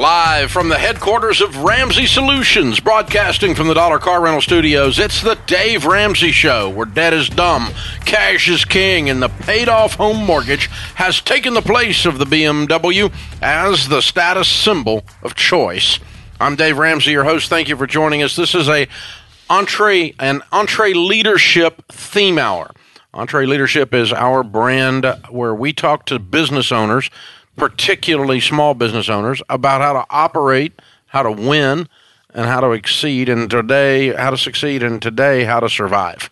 Live from the headquarters of Ramsey Solutions, broadcasting from the Dollar Car Rental Studios, it's the Dave Ramsey Show, where debt is dumb, cash is king, and the paid off home mortgage has taken the place of the BMW as the status symbol of choice. I'm Dave Ramsey, your host. Thank you for joining us. This is a entree an EntreLeadership theme hour. EntreLeadership is our brand where we talk to business owners particularly small business owners, about how to operate, how to win, and how to exceed, and today, how to succeed, and today, how to survive.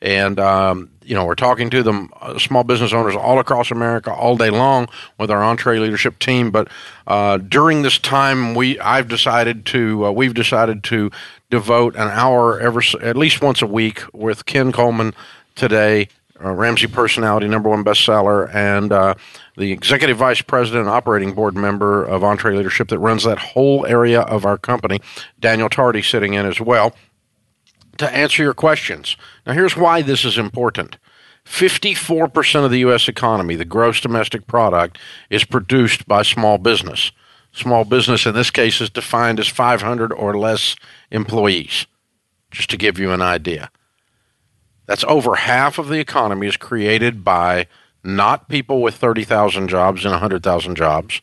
And, um, you know, we're talking to them, uh, small business owners all across America all day long with our EntreLeadership team. But uh, during this time, we I've decided to, uh, we've decided to devote an hour every, at least once a week with Ken Coleman today uh, Ramsey personality, number one bestseller, and uh, the executive vice president and operating board member of EntreLeadership that runs that whole area of our company. Daniel Tardy sitting in as well to answer your questions. Now, here's why this is important. 54% of the U.S. economy, the gross domestic product, is produced by small business. Small business in this case is defined as 500 or less employees, just to give you an idea. That's over half of the economy is created by not people with 30,000 jobs and 100,000 jobs.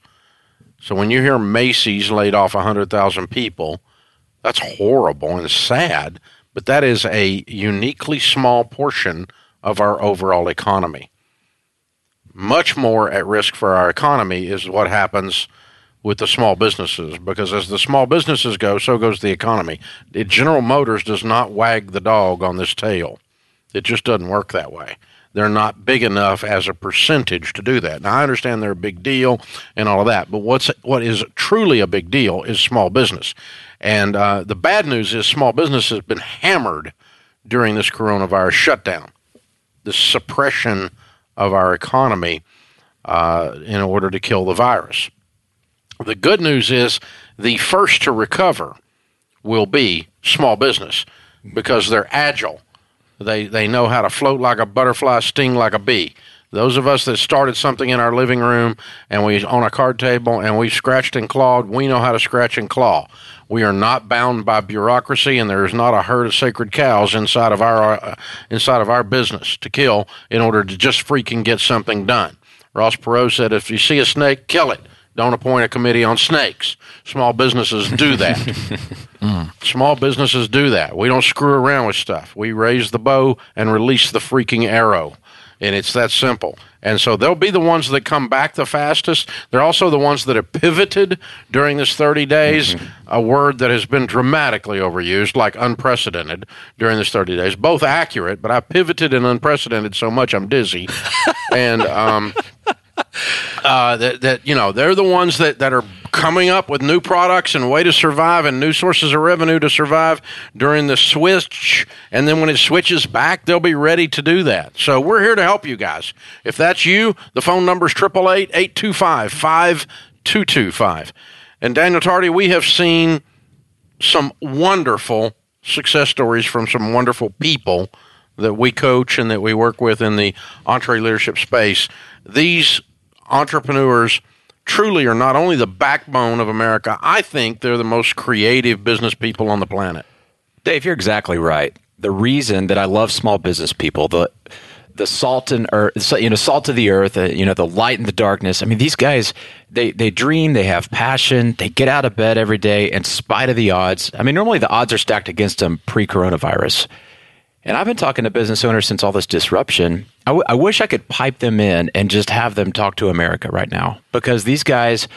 So when you hear Macy's laid off 100,000 people, that's horrible and sad, but that is a uniquely small portion of our overall economy. Much more at risk for our economy is what happens with the small businesses because as the small businesses go, so goes the economy. General Motors does not wag the dog on this tail. It just doesn't work that way. They're not big enough as a percentage to do that. Now I understand they're a big deal and all of that, but what's what is truly a big deal is small business. And uh, the bad news is small business has been hammered during this coronavirus shutdown, the suppression of our economy uh, in order to kill the virus. The good news is the first to recover will be small business because they're agile they they know how to float like a butterfly, sting like a bee. Those of us that started something in our living room and we on a card table and we scratched and clawed, we know how to scratch and claw. We are not bound by bureaucracy, and there is not a herd of sacred cows inside of our uh, inside of our business to kill in order to just freaking get something done. Ross Perot said, "If you see a snake, kill it." Don't appoint a committee on snakes. Small businesses do that. mm. Small businesses do that. We don't screw around with stuff. We raise the bow and release the freaking arrow. And it's that simple. And so they'll be the ones that come back the fastest. They're also the ones that have pivoted during this 30 days, mm-hmm. a word that has been dramatically overused, like unprecedented during this 30 days. Both accurate, but I pivoted and unprecedented so much I'm dizzy. and um, uh, that, that you know they're the ones that, that are coming up with new products and way to survive and new sources of revenue to survive during the switch. And then when it switches back they'll be ready to do that. So we're here to help you guys. If that's you the phone number is 888-825-5225 and daniel tardy we have seen some wonderful success stories from some wonderful people that we coach and that we work with in the EntreLeadership space. These entrepreneurs truly are not only the backbone of America, I think they're the most creative business people on the planet. Dave, you're exactly right. The reason that I love small business people, the the salt and earth, you know, salt of the earth, uh, you know, the light in the darkness. I mean, these guys, they they dream, they have passion, they get out of bed every day in spite of the odds. I mean, normally the odds are stacked against them pre-coronavirus. And I've been talking to business owners since all this disruption. I, w- I wish I could pipe them in and just have them talk to America right now because these guys,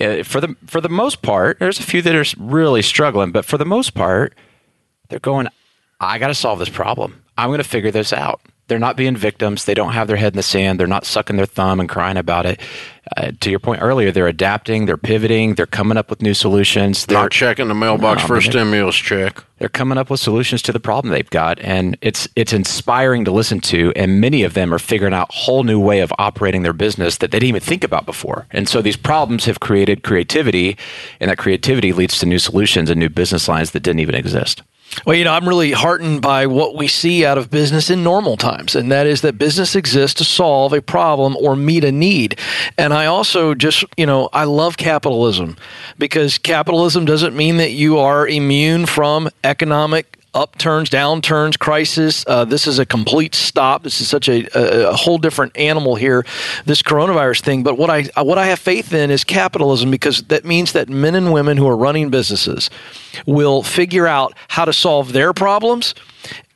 uh, for the for the most part, there's a few that are really struggling, but for the most part, they're going. I got to solve this problem. I'm going to figure this out. They're not being victims. They don't have their head in the sand. They're not sucking their thumb and crying about it. Uh, to your point earlier, they're adapting, they're pivoting, they're coming up with new solutions. They're not checking the mailbox no, for a stimulus check. They're coming up with solutions to the problem they've got, and it's it's inspiring to listen to. And many of them are figuring out a whole new way of operating their business that they didn't even think about before. And so these problems have created creativity, and that creativity leads to new solutions and new business lines that didn't even exist. Well, you know, I'm really heartened by what we see out of business in normal times, and that is that business exists to solve a problem or meet a need. And I also just, you know, I love capitalism because capitalism doesn't mean that you are immune from economic upturns, downturns, crisis. Uh, this is a complete stop. This is such a, a, a, whole different animal here, this coronavirus thing. But what I what I have faith in is capitalism because that means that men and women who are running businesses will figure out how to solve their problems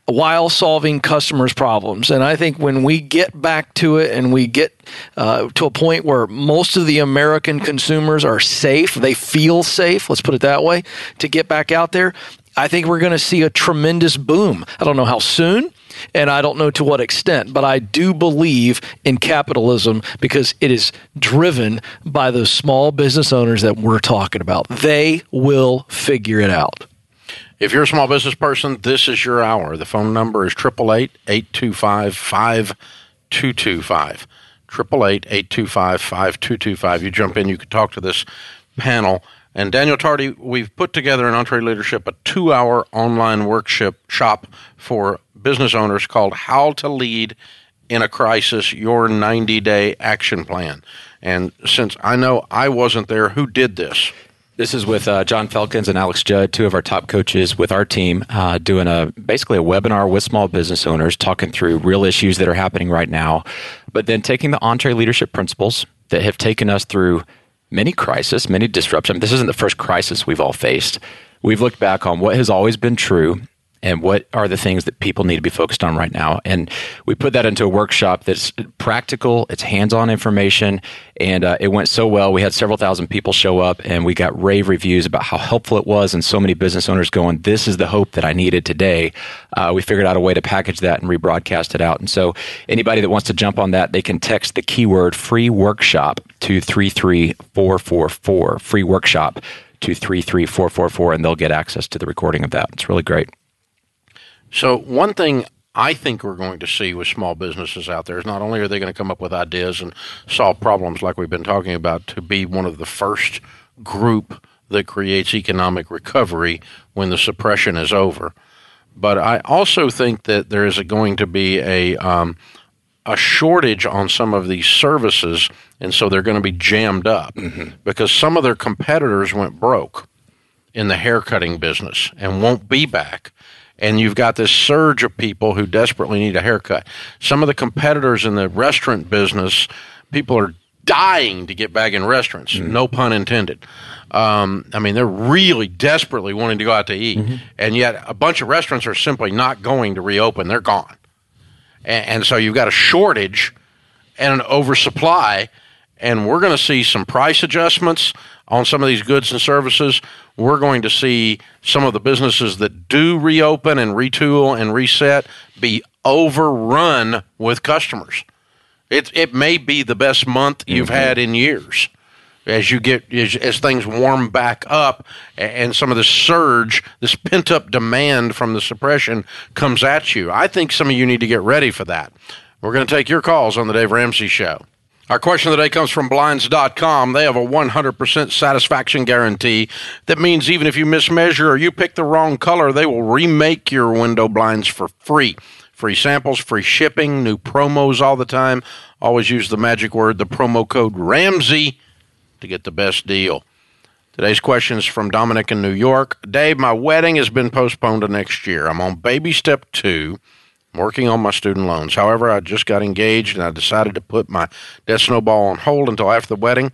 while solving customers' problems. And I think when we get back to it and we get uh, to a point where most of the American consumers are safe, they feel safe, let's put it that way, to get back out there, I think we're going to see a tremendous boom. I don't know how soon, and I don't know to what extent, but I do believe in capitalism because it is driven by those small business owners that we're talking about. They will figure it out. If you're a small business person, this is your hour. The phone number is 888 825 5225. 888 825 5225. You jump in, you can talk to this panel and Daniel Tardy, we've put together in EntreLeadership a two hour online workshop shop for business owners called How to Lead in a Crisis Your 90 Day Action Plan. And since I know I wasn't there, who did this? This is with uh, John Felkins and Alex Judd, two of our top coaches with our team, uh, doing a basically a webinar with small business owners, talking through real issues that are happening right now, but then taking the EntreLeadership principles that have taken us through many crises, many disruptions. This isn't the first crisis we've all faced. We've looked back on what has always been true and what are the things that people need to be focused on right now. And we put that into a workshop that's practical, it's hands on information, and uh, it went so well. We had several thousand people show up, and we got rave reviews about how helpful it was, and so many business owners going, This is the hope that I needed today. Uh, we figured out a way to package that and rebroadcast it out. And so, anybody that wants to jump on that, they can text the keyword free workshop to 33444, free workshop to 33444, and they'll get access to the recording of that. It's really great. So, one thing I think we're going to see with small businesses out there is not only are they going to come up with ideas and solve problems like we've been talking about to be one of the first group that creates economic recovery when the suppression is over, but I also think that there is going to be a um, a shortage on some of these services, and so they're going to be jammed up mm-hmm. because some of their competitors went broke in the haircutting business and won't be back and you've got this surge of people who desperately need a haircut. Some of the competitors in the restaurant business, people are dying to get back in restaurants. Mm-hmm. No pun intended. Um, I mean, they're really desperately wanting to go out to eat, mm-hmm. and yet a bunch of restaurants are simply not going to reopen. They're gone, and, and so you've got a shortage and an oversupply, and we're going to see some price adjustments on some of these goods and services, we're going to see some of the businesses that do reopen and retool and reset be overrun with customers. It it may be the best month you've mm-hmm. had in years as you get as, as, things warm back up and some of the surge, this pent up demand from the suppression comes at you. I think some of you need to get ready for that. We're going to take your calls on the Dave Ramsey Show. Our question of the day comes from Blinds.com. They have a 100% satisfaction guarantee. That means even if you mismeasure or you pick the wrong color, they will remake your window blinds for free. Free samples, free shipping, new promos all the time. Always use the magic word, the promo code RAMSEY, to get the best deal. Today's question is from Dominic in New York. Dave, my wedding has been postponed to next year. I'm on baby step two working on my student loans. However, I just got engaged and I decided to put my debt snowball on hold until after the wedding.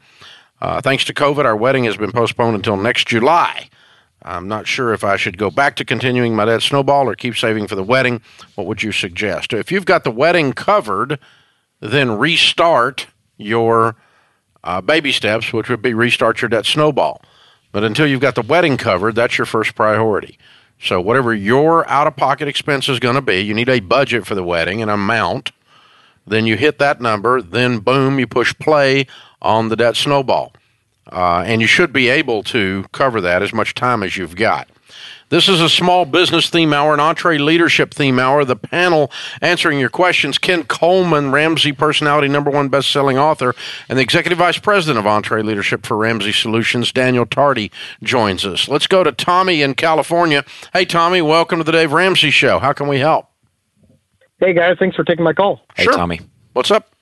Uh, thanks to COVID, our wedding has been postponed until next July. I'm not sure if I should go back to continuing my debt snowball or keep saving for the wedding. What would you suggest? If you've got the wedding covered, then restart your uh, baby steps, which would be restart your debt snowball. But until you've got the wedding covered, that's your first priority. So whatever your out of pocket expense is going to be, you need a budget for the wedding, an amount. Then you hit that number. Then boom, you push play on the debt snowball, uh, and you should be able to cover that as much time as you've got. This is a small business theme hour, an EntreLeadership theme hour. The panel answering your questions Ken Coleman, Ramsey personality number one best selling author, and the executive vice president of EntreLeadership for Ramsey Solutions, Daniel Tardy, joins us. Let's go to Tommy in California. Hey, Tommy, welcome to the Dave Ramsey Show. How can we help? Hey, guys, thanks for taking my call. Hey, Sure. Tommy. What's up?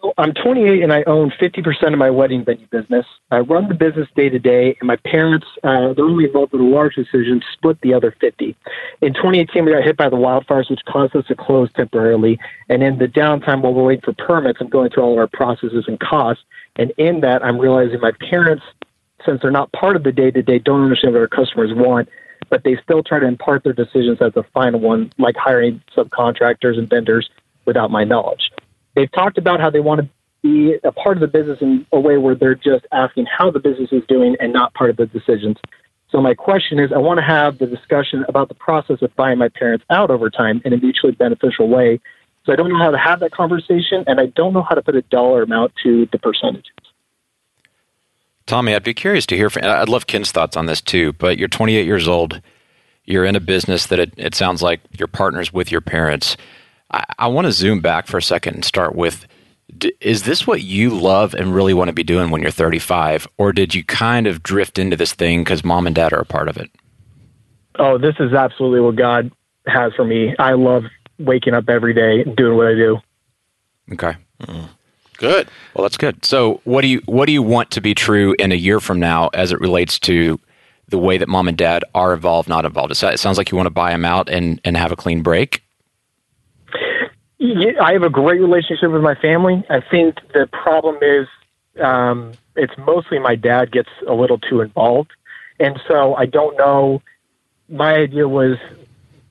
So I'm 28 and I own 50% of my wedding venue business. I run the business day to day, and my parents, uh, they're only involved in a large decision, split the other 50. In 2018, we got hit by the wildfires, which caused us to close temporarily. And in the downtime while we're waiting for permits, I'm going through all of our processes and costs. And in that, I'm realizing my parents, since they're not part of the day to day, don't understand what our customers want. But they still try to impart their decisions as the final one, like hiring subcontractors and vendors without my knowledge. They've talked about how they want to be a part of the business in a way where they're just asking how the business is doing and not part of the decisions. So my question is, I want to have the discussion about the process of buying my parents out over time in a mutually beneficial way. So I don't know how to have that conversation, and I don't know how to put a dollar amount to the percentages. Tommy, I'd be curious to hear from. I'd love Ken's thoughts on this too. But you're 28 years old. You're in a business that it, it sounds like your partners with your parents. I, I want to zoom back for a second and start with: d- Is this what you love and really want to be doing when you're 35, or did you kind of drift into this thing because mom and dad are a part of it? Oh, this is absolutely what God has for me. I love waking up every day and doing what I do. Okay. Mm. Good. Well, that's good. So, what do you what do you want to be true in a year from now as it relates to the way that mom and dad are involved, not involved? It sounds like you want to buy them out and and have a clean break. Yeah, I have a great relationship with my family. I think the problem is um, it's mostly my dad gets a little too involved, and so I don't know. My idea was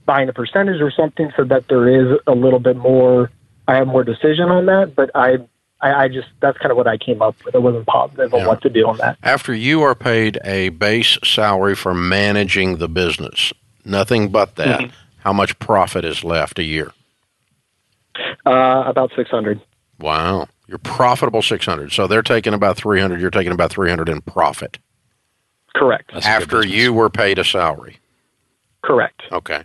buying a percentage or something so that there is a little bit more. I have more decision on that, but I, I, I just that's kind of what I came up with. I wasn't positive on Yeah. what to do on that. After you are paid a base salary for managing the business, nothing but that, Mm-hmm. how much profit is left a year? Uh, about six hundred. Wow. You're profitable 600. So they're taking about 300, you're taking about 300 in profit Correct. That's after you were paid a salary. Correct. Okay.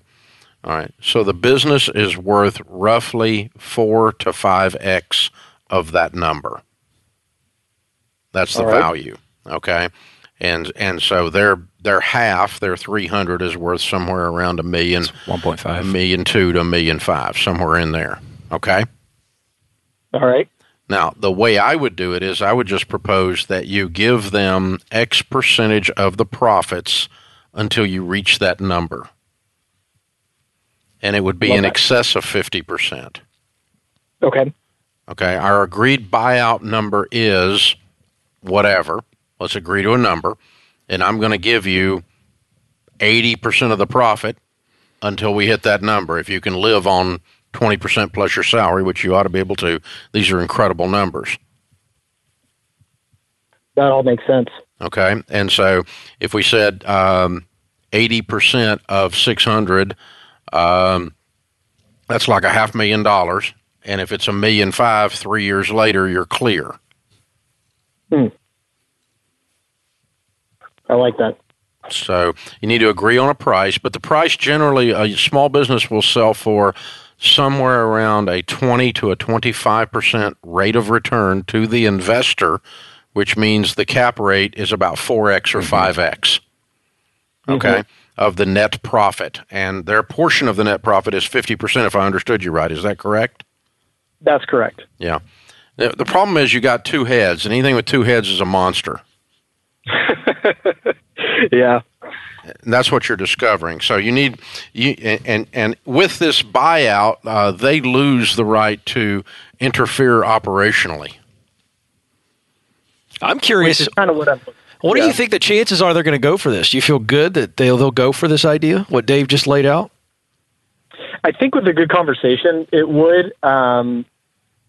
All right. So the business is worth roughly 4 to 5x of that number. That's the All right. value. Okay. And and so their their half, their 300 is worth somewhere around a million, a 1.5. million two to a million five, somewhere in there. Okay? All right. Now, the way I would do it is I would just propose that you give them X percentage of the profits until you reach that number. And it would be Love in that. excess of 50%. Okay. Okay. Our agreed buyout number is whatever. Let's agree to a number. And I'm going to give you 80% of the profit until we hit that number. If you can live on 20% plus your salary, which you ought to be able to, these are incredible numbers. That all makes sense. Okay. And so if we said um, 80% of 600, um, that's like a half million dollars. And if it's a million five, three years later, you're clear. Hmm. I like that. So you need to agree on a price, but the price generally a small business will sell for somewhere around a 20 to a 25% rate of return to the investor, which means the cap rate is about 4x or mm-hmm. 5x. Mm-hmm. Okay. Of the net profit. And their portion of the net profit is 50%, if I understood you right. Is that correct? That's correct. Yeah. The, the problem is you got two heads, and anything with two heads is a monster. Yeah. And that's what you're discovering. So you need you and and, and with this buyout, uh, they lose the right to interfere operationally. I'm Which curious. is kind of what I'm. What do you think the chances are they're going to go for this? Do you feel good that they'll they'll go for this idea? What Dave just laid out? I think with a good conversation, it would. Um,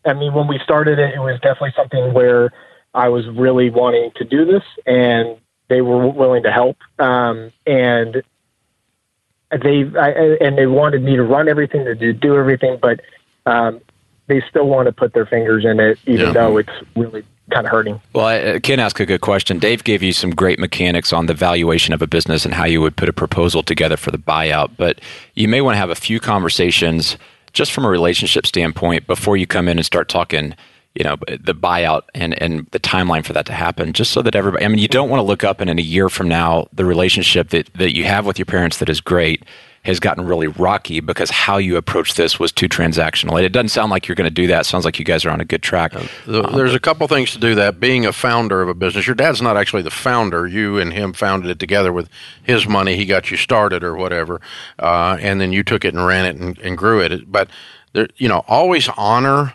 I mean, when we started it, it was definitely something where I was really wanting to do this, and they were willing to help. Um, and they I, and they wanted me to run everything, to do, do everything, but um, they still want to put their fingers in it, even Yeah. though it's really kind of hurting. Well, I- Ken asked a good question. Dave gave you some great mechanics on the valuation of a business and how you would put a proposal together for the buyout. But you may want to have a few conversations just from a relationship standpoint before you come in and start talking. You know the buyout and, and the timeline for that to happen, just so that everybody. I mean, you don't want to look up and in a year from now, the relationship that, that you have with your parents that is great has gotten really rocky because how you approach this was too transactional. It doesn't sound like you're going to do that. It sounds like you guys are on a good track. The- There's a couple things to do that. Being a founder of a business, your dad's not actually the founder. You and him founded it together with his money. He got you started or whatever, uh, and then you took it and ran it and, and grew it. But there, you know, always honor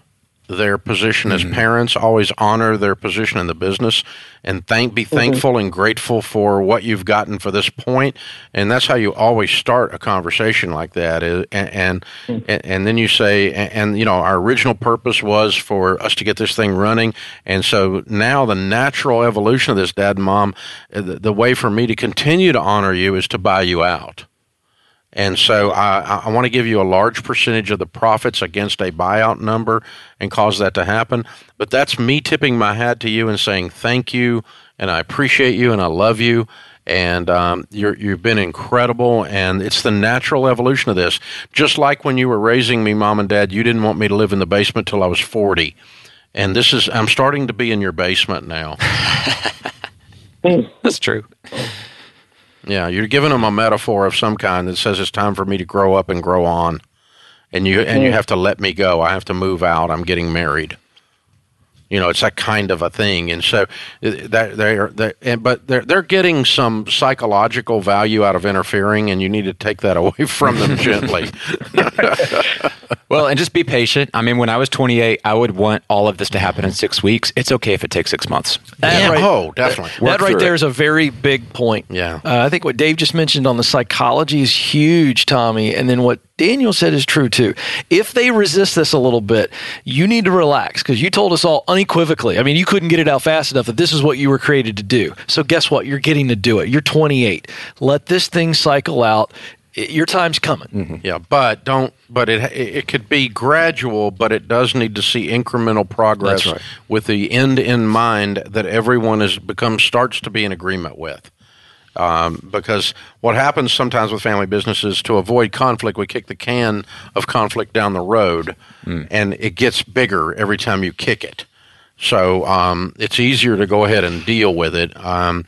their position as hmm. parents. Always honor their position in the business, and thank be mm-hmm. thankful and grateful for what you've gotten for this point. And that's how you always start a conversation like that. and hmm. and, and then you say, and, and you know, our original purpose was for us to get this thing running, and so now the natural evolution of this, Dad and Mom, uh, the, the way for me to continue to honor you is to buy you out. And so I, I want to give you a large percentage of the profits against a buyout number and cause that to happen. But that's me tipping my hat to you and saying thank you, and I appreciate you, and I love you, and um, you're, you've been incredible. And it's the natural evolution of this. Just like when you were raising me, mom and dad, you didn't want me to live in the basement till I was 40. And this is, I'm starting to be in your basement now. That's true. Yeah, you're giving them a metaphor of some kind that says it's time for me to grow up and grow on, and you and you have to let me go. I have to move out. I'm getting married. You know, it's that kind of a thing, and so uh, that they are. They, and, but they're they're getting some psychological value out of interfering, and you need to take that away from them gently. Well, and just be patient. I mean, when I was 28, I would want all of this to happen in six weeks. It's okay if it takes six months. That Yeah, right- oh, definitely. that right through there it. is a very big point. Yeah. Uh, I think what Dave just mentioned on the psychology is huge, Tommy. And then what Daniel said is true too. If they resist this a little bit, you need to relax because you told us all unequivocally. I mean, you couldn't get it out fast enough that this is what you were created to do. So guess what? You're getting to do it. You're 28. Let this thing cycle out. I- Your time's coming. Yeah, but don't. But it it could be gradual, but it does need to see incremental progress right. with the end in mind that everyone is becomes starts to be in agreement with. Um, because what happens sometimes with family businesses to avoid conflict, we kick the can of conflict down the road, and it gets bigger every time you kick it. So um, it's easier to go ahead and deal with it. Um,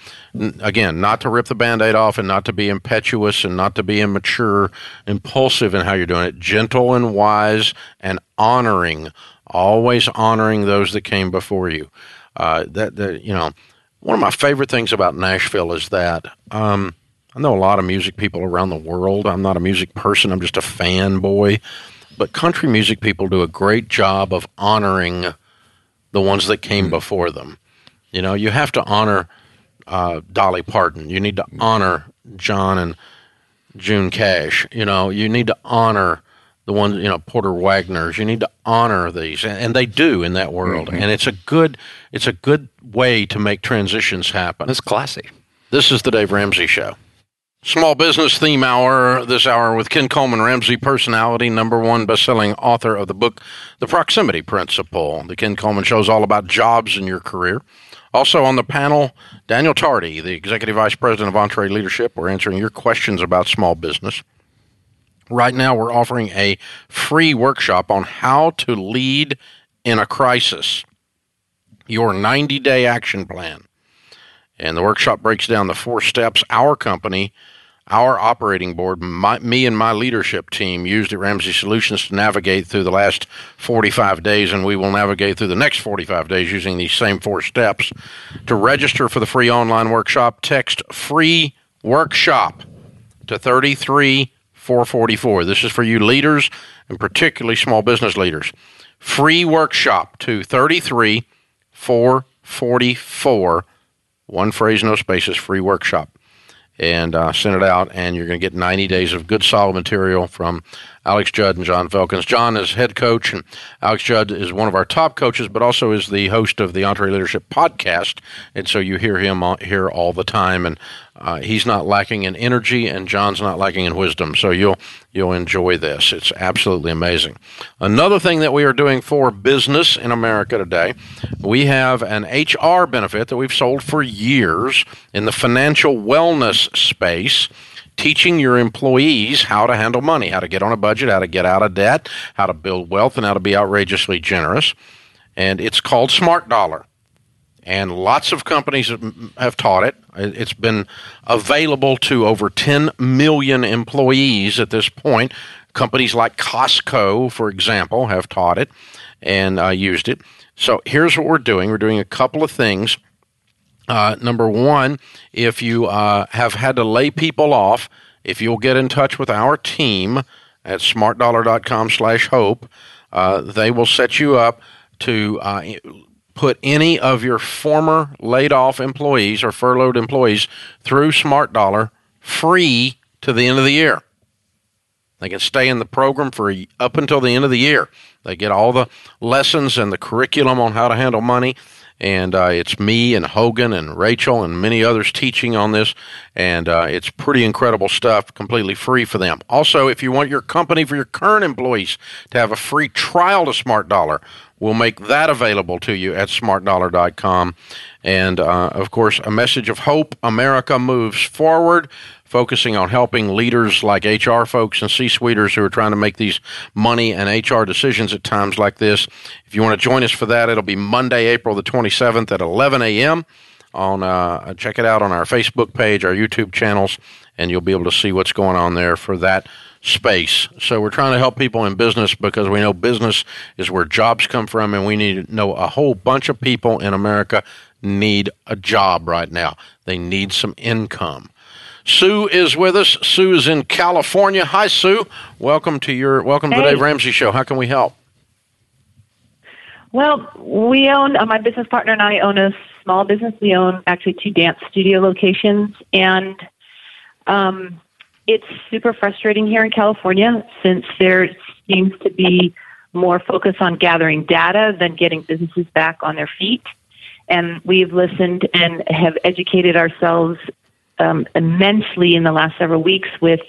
again, not to rip the band aid off and not to be impetuous and not to be immature, impulsive in how you're doing it. Gentle and wise and honoring, always honoring those that came before you. Uh, that, that, you know, one of my favorite things about Nashville is that um, I know a lot of music people around the world. I'm not a music person, I'm just a fanboy. But country music people do a great job of honoring the ones that came before them. You know, you have to honor uh, Dolly Parton. You need to honor John and June Cash. You know, you need to honor the ones, you know, Porter Wagoner's. You need to honor these, and, and they do in that world. And it's a good, it's a good way to make transitions happen. It's classy. This is the Dave Ramsey Show. Small Business Theme Hour this hour with Ken Coleman Ramsey, personality, number one best-selling author of the book The Proximity Principle. The Ken Coleman Show is all about jobs in your career. Also on the panel, Daniel Tardy, the Executive Vice President of EntreLeadership. We're answering your questions about small business. Right now, we're offering a free workshop on how to lead in a crisis, your 90 day action plan. And the workshop breaks down the four steps our company, our operating board, my, me and my leadership team used at Ramsey Solutions to navigate through the last 45 days, and we will navigate through the next 45 days using these same four steps. To register for the free online workshop, text free workshop to 33444. This is for you leaders and particularly small business leaders. Free workshop to 33444. One phrase, no spaces, free workshop. And uh, send it out, and you're going to get 90 days of good, solid material from Alex Judd and John Felkins. John is head coach, and Alex Judd is one of our top coaches, but also is the host of the EntreLeadership podcast. And so you hear him here all the time, and uh, he's not lacking in energy, and John's not lacking in wisdom. So you'll you'll enjoy this. It's absolutely amazing. Another thing that we are doing for business in America today, we have an HR benefit that we've sold for years in the financial wellness space teaching your employees how to handle money, how to get on a budget, how to get out of debt, how to build wealth, and how to be outrageously generous. And it's called Smart Dollar. And lots of companies have taught it. It's been available to over 10 million employees at this point. Companies like Costco, for example, have taught it and uh, used it. So here's what we're doing we're doing a couple of things uh, number one, if you uh, have had to lay people off, if you'll get in touch with our team at smartdollar.com slash hope, uh, they will set you up to uh, put any of your former laid off employees or furloughed employees through Smart Dollar free to the end of the year. They can stay in the program for up until the end of the year. They get all the lessons and the curriculum on how to handle money and uh, it's me and Hogan and Rachel and many others teaching on this, and uh, it's pretty incredible stuff, completely free for them. Also, if you want your company for your current employees to have a free trial to Smart Dollar, we'll make that available to you at smartdollar.com. And uh, of course, a message of hope America moves forward focusing on helping leaders like HR folks and C-suiters who are trying to make these money and HR decisions at times like this. If you want to join us for that, it'll be Monday, April the 27th at 11 a.m. On uh, check it out on our Facebook page, our YouTube channels, and you'll be able to see what's going on there for that space. So we're trying to help people in business because we know business is where jobs come from, and we need to know a whole bunch of people in America need a job right now. They need some income. Sue is with us. Sue is in California. Hi, Sue. Welcome to your welcome to the Dave Ramsey Show. How can we help? Well, we own uh, my business partner and I own a small business. We own actually two dance studio locations, and um, it's super frustrating here in California since there seems to be more focus on gathering data than getting businesses back on their feet. And we've listened and have educated ourselves um, immensely in the last several weeks with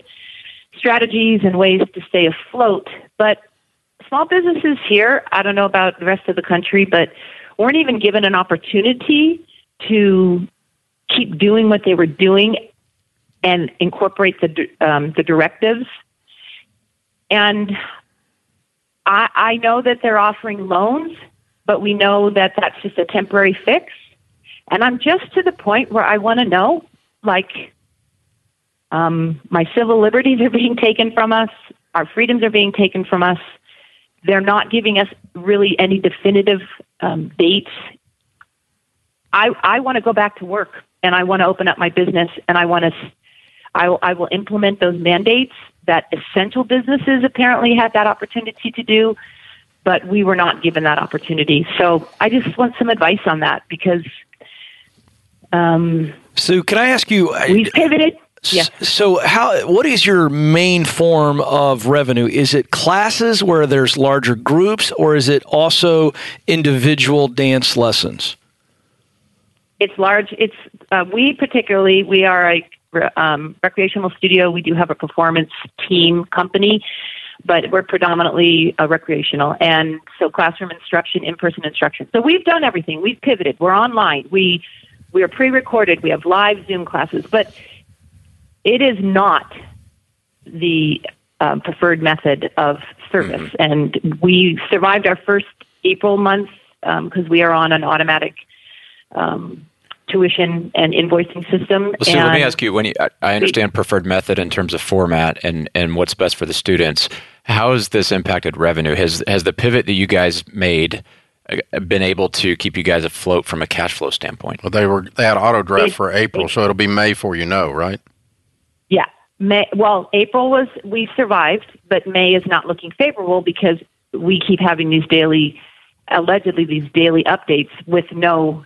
strategies and ways to stay afloat. But small businesses here, I don't know about the rest of the country, but weren't even given an opportunity to keep doing what they were doing and incorporate the um, the directives. And I, I know that they're offering loans, but we know that that's just a temporary fix. And I'm just to the point where I want to know like um, my civil liberties are being taken from us, our freedoms are being taken from us. They're not giving us really any definitive um, dates. I, I want to go back to work and I want to open up my business and I want to, I, will, I will implement those mandates that essential businesses apparently had that opportunity to do, but we were not given that opportunity. So I just want some advice on that because um, Sue, can I ask you? We've pivoted. Yeah. So, how? What is your main form of revenue? Is it classes where there's larger groups, or is it also individual dance lessons? It's large. It's uh, we particularly we are a um, recreational studio. We do have a performance team company, but we're predominantly a recreational and so classroom instruction, in person instruction. So we've done everything. We've pivoted. We're online. We we are pre-recorded. We have live Zoom classes, but it is not the um, preferred method of service. Mm-hmm. And we survived our first April month because um, we are on an automatic um, tuition and invoicing system. Well, so let me ask you: When you, I understand preferred method in terms of format and and what's best for the students, how has this impacted revenue? Has has the pivot that you guys made? Been able to keep you guys afloat from a cash flow standpoint? Well, they were they had auto draft for April, so it'll be May for you know, right? Yeah, May. Well, April was we survived, but May is not looking favorable because we keep having these daily, allegedly these daily updates with no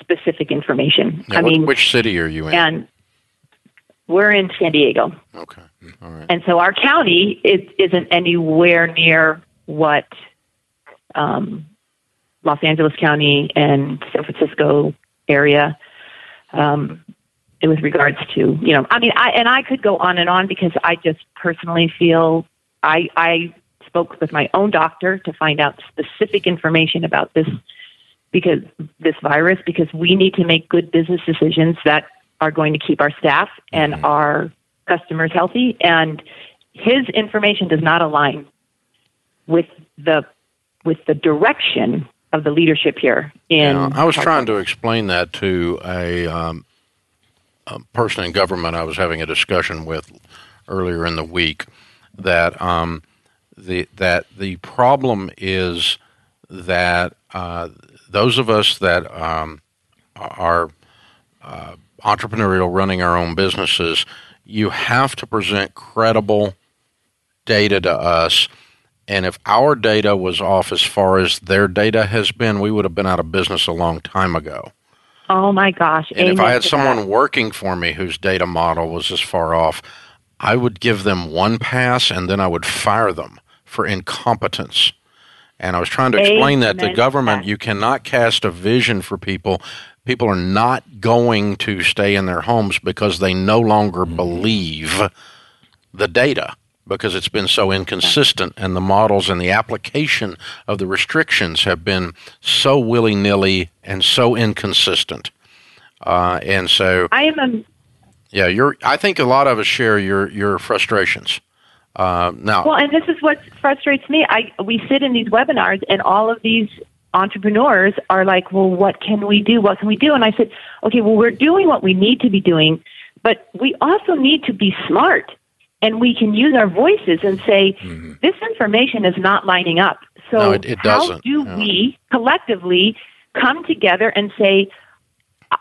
specific information. Yeah, I what, mean, which city are you in? And we're in San Diego. Okay. All right. And so our county is, isn't anywhere near what um, Los Angeles County and San Francisco area um, with regards to, you know, I mean, I, and I could go on and on because I just personally feel I, I spoke with my own doctor to find out specific information about this because this virus because we need to make good business decisions that are going to keep our staff and Mm-hmm. our customers healthy and his information does not align with the with the direction of the leadership here in Yeah, I was trying to explain that to a, um, a person in government I was having a discussion with earlier in the week that um, the that the problem is that uh, those of us that um, are uh, entrepreneurial, running our own businesses, you have to present credible data to us. And if our data was off as far as their data has been, we would have been out of business a long time ago. Oh my gosh. And if I had someone that. working for me whose data model was as far off, I would give them one pass and then I would fire them for incompetence. And I was trying to explain that the government, you cannot cast a vision for people. People are not going to stay in their homes because they no longer Mm-hmm. believe the data because it's been so inconsistent and the models and the application of the restrictions have been so willy nilly and so inconsistent. Uh, and so, I am a yeah, you're. I think a lot of us share your your frustrations. Uh, now, Well, and this is what frustrates me. I we sit in these webinars, and all of these entrepreneurs are like, "Well, what can we do? What can we do?" And I said, "Okay, well, we're doing what we need to be doing, but we also need to be smart, and we can use our voices and say this information is not lining up." So, Mm-hmm. No, it- it how do Yeah. we collectively come together and say,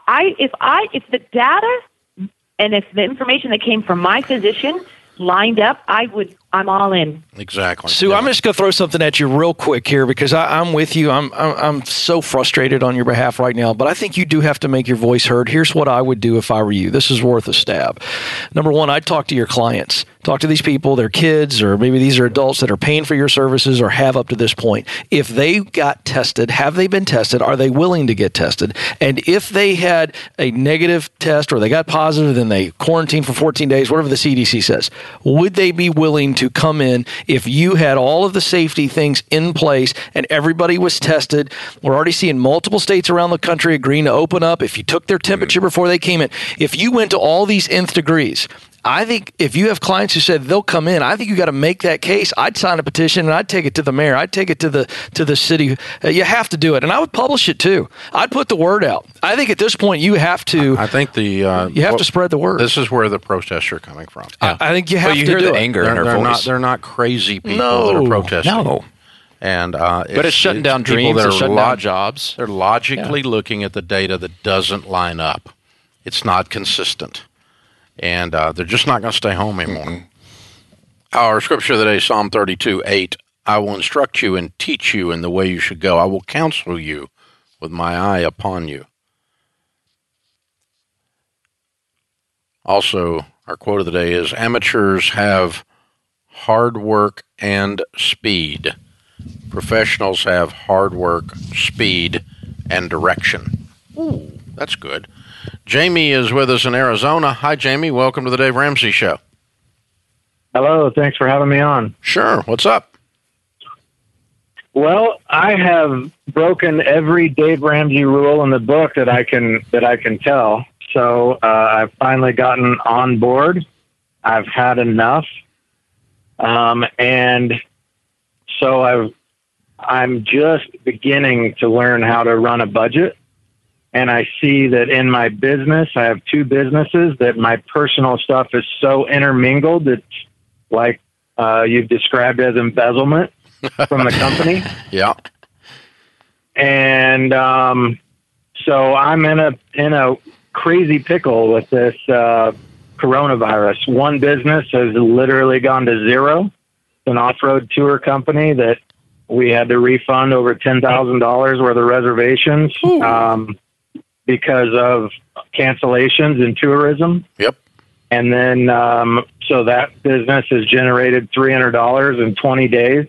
"I if I if the data and if the information that came from my physician lined up, I would. I'm all in." exactly. Sue, Yeah. I'm just going to throw something at you real quick here because I, I'm with you. I'm, I'm I'm so frustrated on your behalf right now, but I think you do have to make your voice heard. Here's what I would do if I were you. This is worth a stab. Number one, I'd talk to your clients. Talk to these people, their kids, or maybe these are adults that are paying for your services or have up to this point. If they got tested, have they been tested? Are they willing to get tested? And if they had a negative test or they got positive, then they quarantine for 14 days, whatever the CDC says, would they be willing to come in if you had all of the safety things in place and everybody was tested? We're already seeing multiple states around the country agreeing to open up. If you took their temperature before they came in, if you went to all these nth degrees, I think if you have clients who said they'll come in, I think you got to make that case. I'd sign a petition and I'd take it to the mayor. I'd take it to the to the city. Uh, you have to do it, and I would publish it too. I'd put the word out. I think at this point you have to. I think the uh, You have to spread the word. This is where the protests are coming from. I, I think you have But you to hear do the it. anger in They're, her they're voice. not. They're not crazy people no, that are protesting. no, and uh, but it's shutting down people dreams. that It's are shutting log- down jobs. They're logically looking at the data that doesn't line up. It's not consistent, and uh, they're just not going to stay home anymore. Our scripture today, Psalm thirty-two, eight. I will instruct you and teach you in the way you should go. I will counsel you with my eye upon you. Also, our quote of the day is Amateurs have hard work and speed. Professionals have hard work, speed, and direction. Ooh, that's good. Jamie is with us in Arizona. Hi, Jamie. Welcome to the Dave Ramsey Show. Hello, thanks for having me on. Sure. What's up? Well, I have broken every Dave Ramsey rule in the book that I can that I can tell. So uh, I've finally gotten on board. I've had enough, um, and so I've I'm just beginning to learn how to run a budget. And I see that in my business, I have two businesses that my personal stuff is so intermingled. It's like uh, you've described as embezzlement from the company. Yeah. and um, so I'm in a in a crazy pickle with this uh, coronavirus. One business has literally gone to zero. It's an off-road tour company that we had to refund over ten thousand dollars worth of reservations um, because of cancellations in tourism. Yep. and then um, so that business has generated three hundred dollars in twenty days.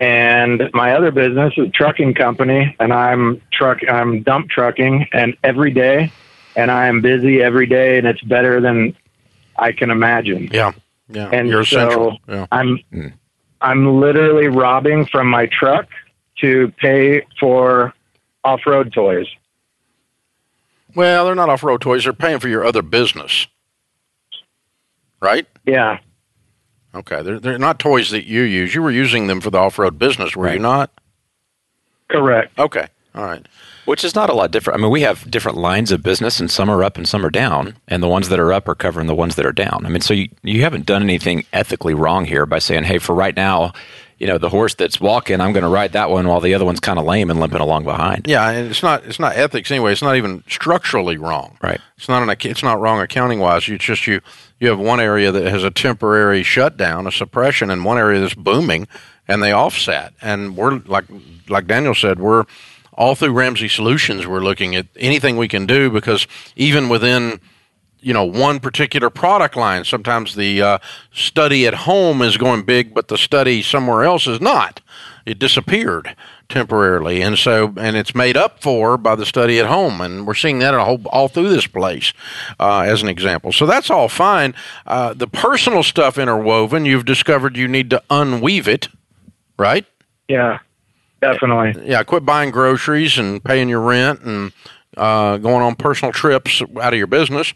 And my other business is a trucking company, and I'm truck I'm dump trucking, and every day, and I am busy every day, and it's better than I can imagine. Yeah. Yeah. And You're so. Yeah. I'm Mm. I'm literally robbing from my truck to pay for off-road toys. Well, they're not off road toys. They're paying for your other business. Right? Yeah, Okay. They're, they're not toys that you use. You were using them for the off road business, were you not? correct. Okay. All right. Which is not a lot different. I mean, we have different lines of business, and some are up and some are down, and the ones that are up are covering the ones that are down. I mean, so you, you haven't done anything ethically wrong here by saying, hey, for right now, you know, the horse that's walking, I'm going to ride that one while the other one's kind of lame and limping along behind. Yeah, and it's not it's not ethics anyway. It's not even structurally wrong. Right. It's not an it's not wrong accounting wise. It's just you you have one area that has a temporary shutdown, a suppression, and one area that's booming, and they offset. And we're like like Daniel said, we're all through Ramsey Solutions. We're looking at anything we can do because even within you know one particular product line. Sometimes the uh, study at home is going big but the study somewhere else is not. It disappeared temporarily. And so and it's made up for by the study at home. And we're seeing that whole, all through this place uh, as an example. So that's all fine. Uh, the personal stuff interwoven you've discovered you need to unweave it right? Yeah, definitely. yeah, quit buying groceries and paying your rent and uh, going on personal trips out of your business.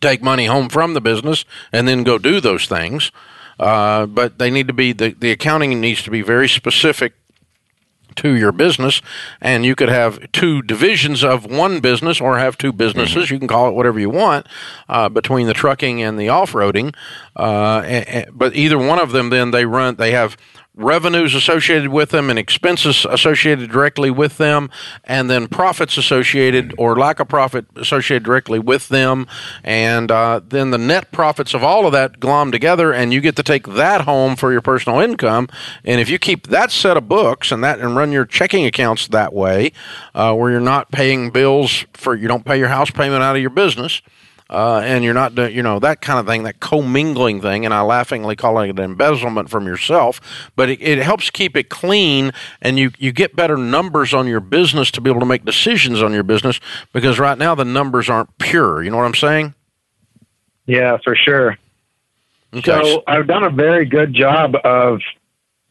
Take money home from the business and then go do those things. Uh, but they need to be the, the accounting needs to be very specific to your business, and you could have two divisions of one business or have two businesses. You can call it whatever you want uh, between the trucking and the off roading. Uh, but either one of them, then they run. They have revenues associated with them and expenses associated directly with them, and then profits associated or lack of profit associated directly with them, and uh, then the net profits of all of that glom together, and you get to take that home for your personal income. And if you keep that set of books and that and run your checking accounts that way, uh, where you're not paying bills for you don't pay your house payment out of your business uh, and you're not, doing, you know, that kind of thing, that commingling thing, and I laughingly call it embezzlement from yourself, but it, it helps keep it clean, and you you get better numbers on your business to be able to make decisions on your business because right now the numbers aren't pure. You know what I'm saying? Yeah, for sure. Okay. So I've done a very good job of.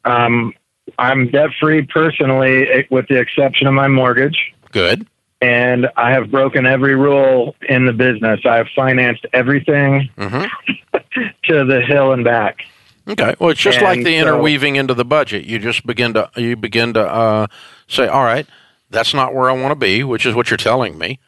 Um, I'm debt free personally, eh, with the exception of my mortgage, Good. And I have broken every rule in the business. I have financed everything hmm to the hill and back. Okay. Well, it's just like the so- interweaving into the budget. You just begin to you begin to uh, say, "All right, that's not where I want to be," which is what you're telling me.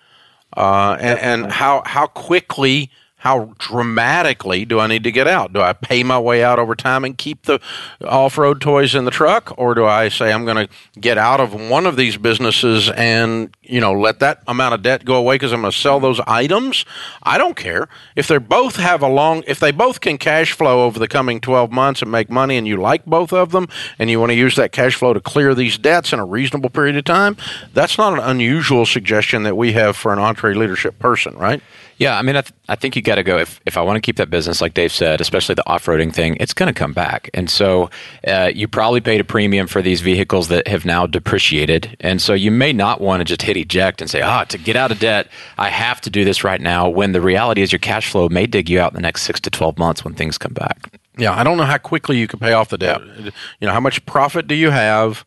Uh, and, and how how quickly, how dramatically do I need to get out? Do I pay my way out over time and keep the off-road toys in the truck, or do I say I'm going to get out of one of these businesses and you know let that amount of debt go away because I'm going to sell those items? I don't care if they both have a long, if they both can cash flow over the coming 12 months and make money, and you like both of them, and you want to use that cash flow to clear these debts in a reasonable period of time. That's not an unusual suggestion that we have for an EntreLeadership person, right? Yeah, I mean, I, th- I think you got to go. If, if I want to keep that business, like Dave said, especially the off roading thing, it's going to come back. And so uh, you probably paid a premium for these vehicles that have now depreciated. And so you may not want to just hit eject and say, ah, to get out of debt, I have to do this right now, when the reality is your cash flow may dig you out in the next six to 12 months when things come back. Yeah, I don't know how quickly you can pay off the debt. You know, how much profit do you have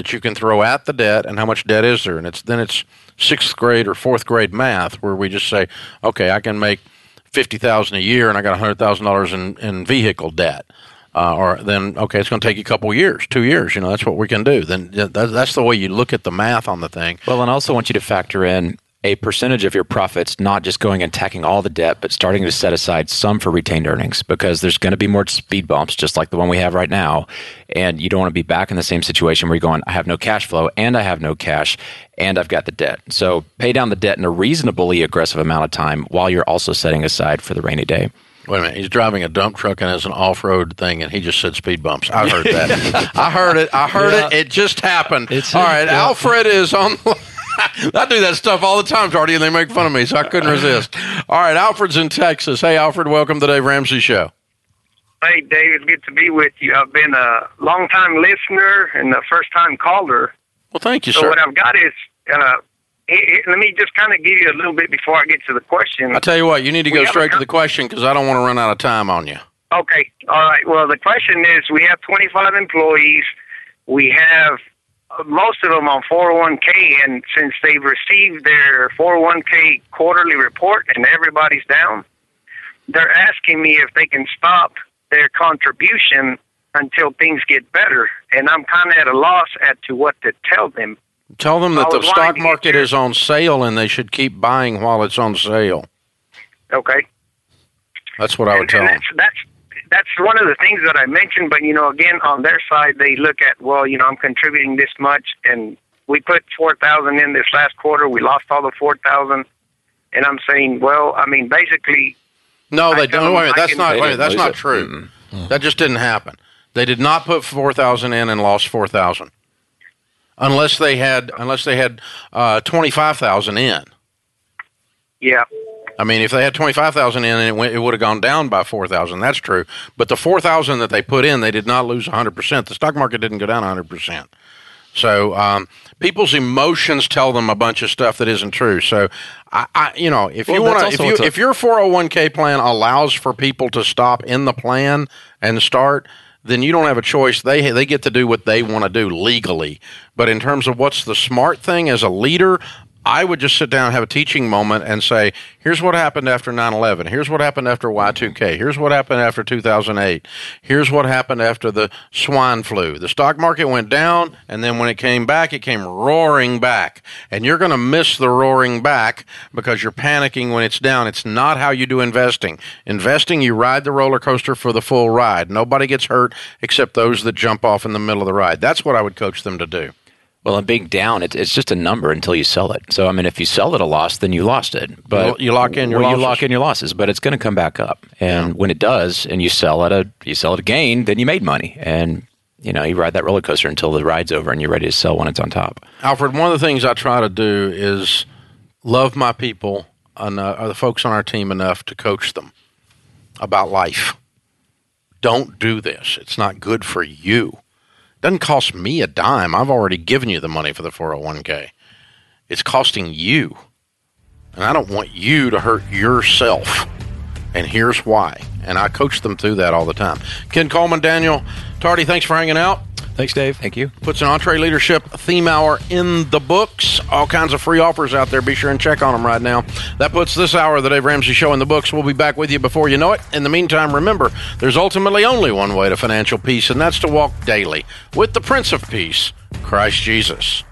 that you can throw at the debt, and how much debt is there? And it's then it's sixth grade or fourth grade math where we just say, okay, I can make fifty thousand a year, and I got hundred thousand dollars in in vehicle debt. Uh, or then okay, it's going to take you a couple years, two years. You know, that's what we can do. Then that's the way you look at the math on the thing. Well, and also want you to factor in a percentage of your profits, not just going and attacking all the debt, but starting to set aside some for retained earnings because there's going to be more speed bumps, just like the one we have right now. And you don't want to be back in the same situation where you're going, I have no cash flow and I have no cash and I've got the debt. So pay down the debt in a reasonably aggressive amount of time while you're also setting aside for the rainy day. Wait a minute, he's driving a dump truck and it's an off-road thing, and he just said speed bumps. I heard that. I heard it. I heard Yeah. it. It just happened. It's- All right, yeah. Alfred is on. I do that stuff all the time, Tardy, and they make fun of me, so I couldn't resist. All right, Alfred's in Texas. Hey, Alfred, welcome to the Dave Ramsey Show. Hey, David, good to be with you. I've been a long time listener and a first time caller. Well, thank you, So sir. what I've got is, uh, he- he- let me just kind of give you a little bit before I get to the question. I tell you what, you need to go a straight to the question because I don't want to run out of time on you. Okay. All right. Well, the question is we have 25 employees. We have most of them on 401k, and since they've received their 401k quarterly report and everybody's down, they're asking me if they can stop their contribution until things get better. And I'm kind of at a loss as to what to tell them. Tell them that the stock market is on sale and they should keep buying while it's on sale. Okay. That's what I would and, tell and them. that's, that's that's one of the things that I mentioned. But you know, again, on their side, they look at well, you know, I'm contributing this much, and we put four thousand in this last quarter. We lost all the four thousand, and I'm saying, well, I mean, basically, No, they tell don't. Wait, I that's can- not. Wait, didn't that's lose not it. true. That just didn't happen. They did not put four thousand in and lost four thousand, unless they had unless they had uh, twenty five thousand in. yeah, I mean, if they had twenty five thousand in, and it, went, it would have gone down by four thousand. That's true. But the four thousand that they put in, they did not lose hundred percent. The stock market didn't go down hundred percent. So um, people's emotions tell them a bunch of stuff that isn't true. So I, I you know, if you want to, if you a- if your four hundred one k plan allows for people to stop in the plan and start. Then you don't have a choice. They they get to do what they want to do legally. But in terms of what's the smart thing as a leader, I would just sit down and have a teaching moment and say, here's what happened after 9 11. Here's what happened after Y2K. Here's what happened after 2008. Here's what happened after the swine flu. The stock market went down, and then when it came back, it came roaring back. And you're going to miss the roaring back because you're panicking when it's down. It's not how you do investing. Investing, you ride the roller coaster for the full ride. Nobody gets hurt except those that jump off in the middle of the ride. That's what I would coach them to do. Well, and being down, it, it's just a number until you sell it. So, I mean, if you sell at a loss, then you lost it. But You- you lock in your well, losses. you lock in your losses, but it's going to come back up. And when it does, and you sell at a you sell at a gain, then you made money. And you know, you ride that roller coaster until the ride's over, and you're ready to sell when it's on top. Alfred, one of the things I try to do is love my people and uh, the folks on our team enough to coach them about life. Don't do this. It's not good for you. Doesn't cost me a dime. I've already given you the money for the 401k. It's costing you. And I don't want you to hurt yourself. And here's why. And I coach them through that all the time. Ken Coleman, Daniel Tardy, thanks for hanging out Thanks, Dave. Thank you. puts an EntreLeadership theme hour in the books. All kinds of free offers out there. Be sure and check on them right now. That puts this hour of the Dave Ramsey Show in the books. We'll be back with you before you know it. In the meantime, remember, there's ultimately only one way to financial peace, and that's to walk daily with the Prince of Peace, Christ Jesus.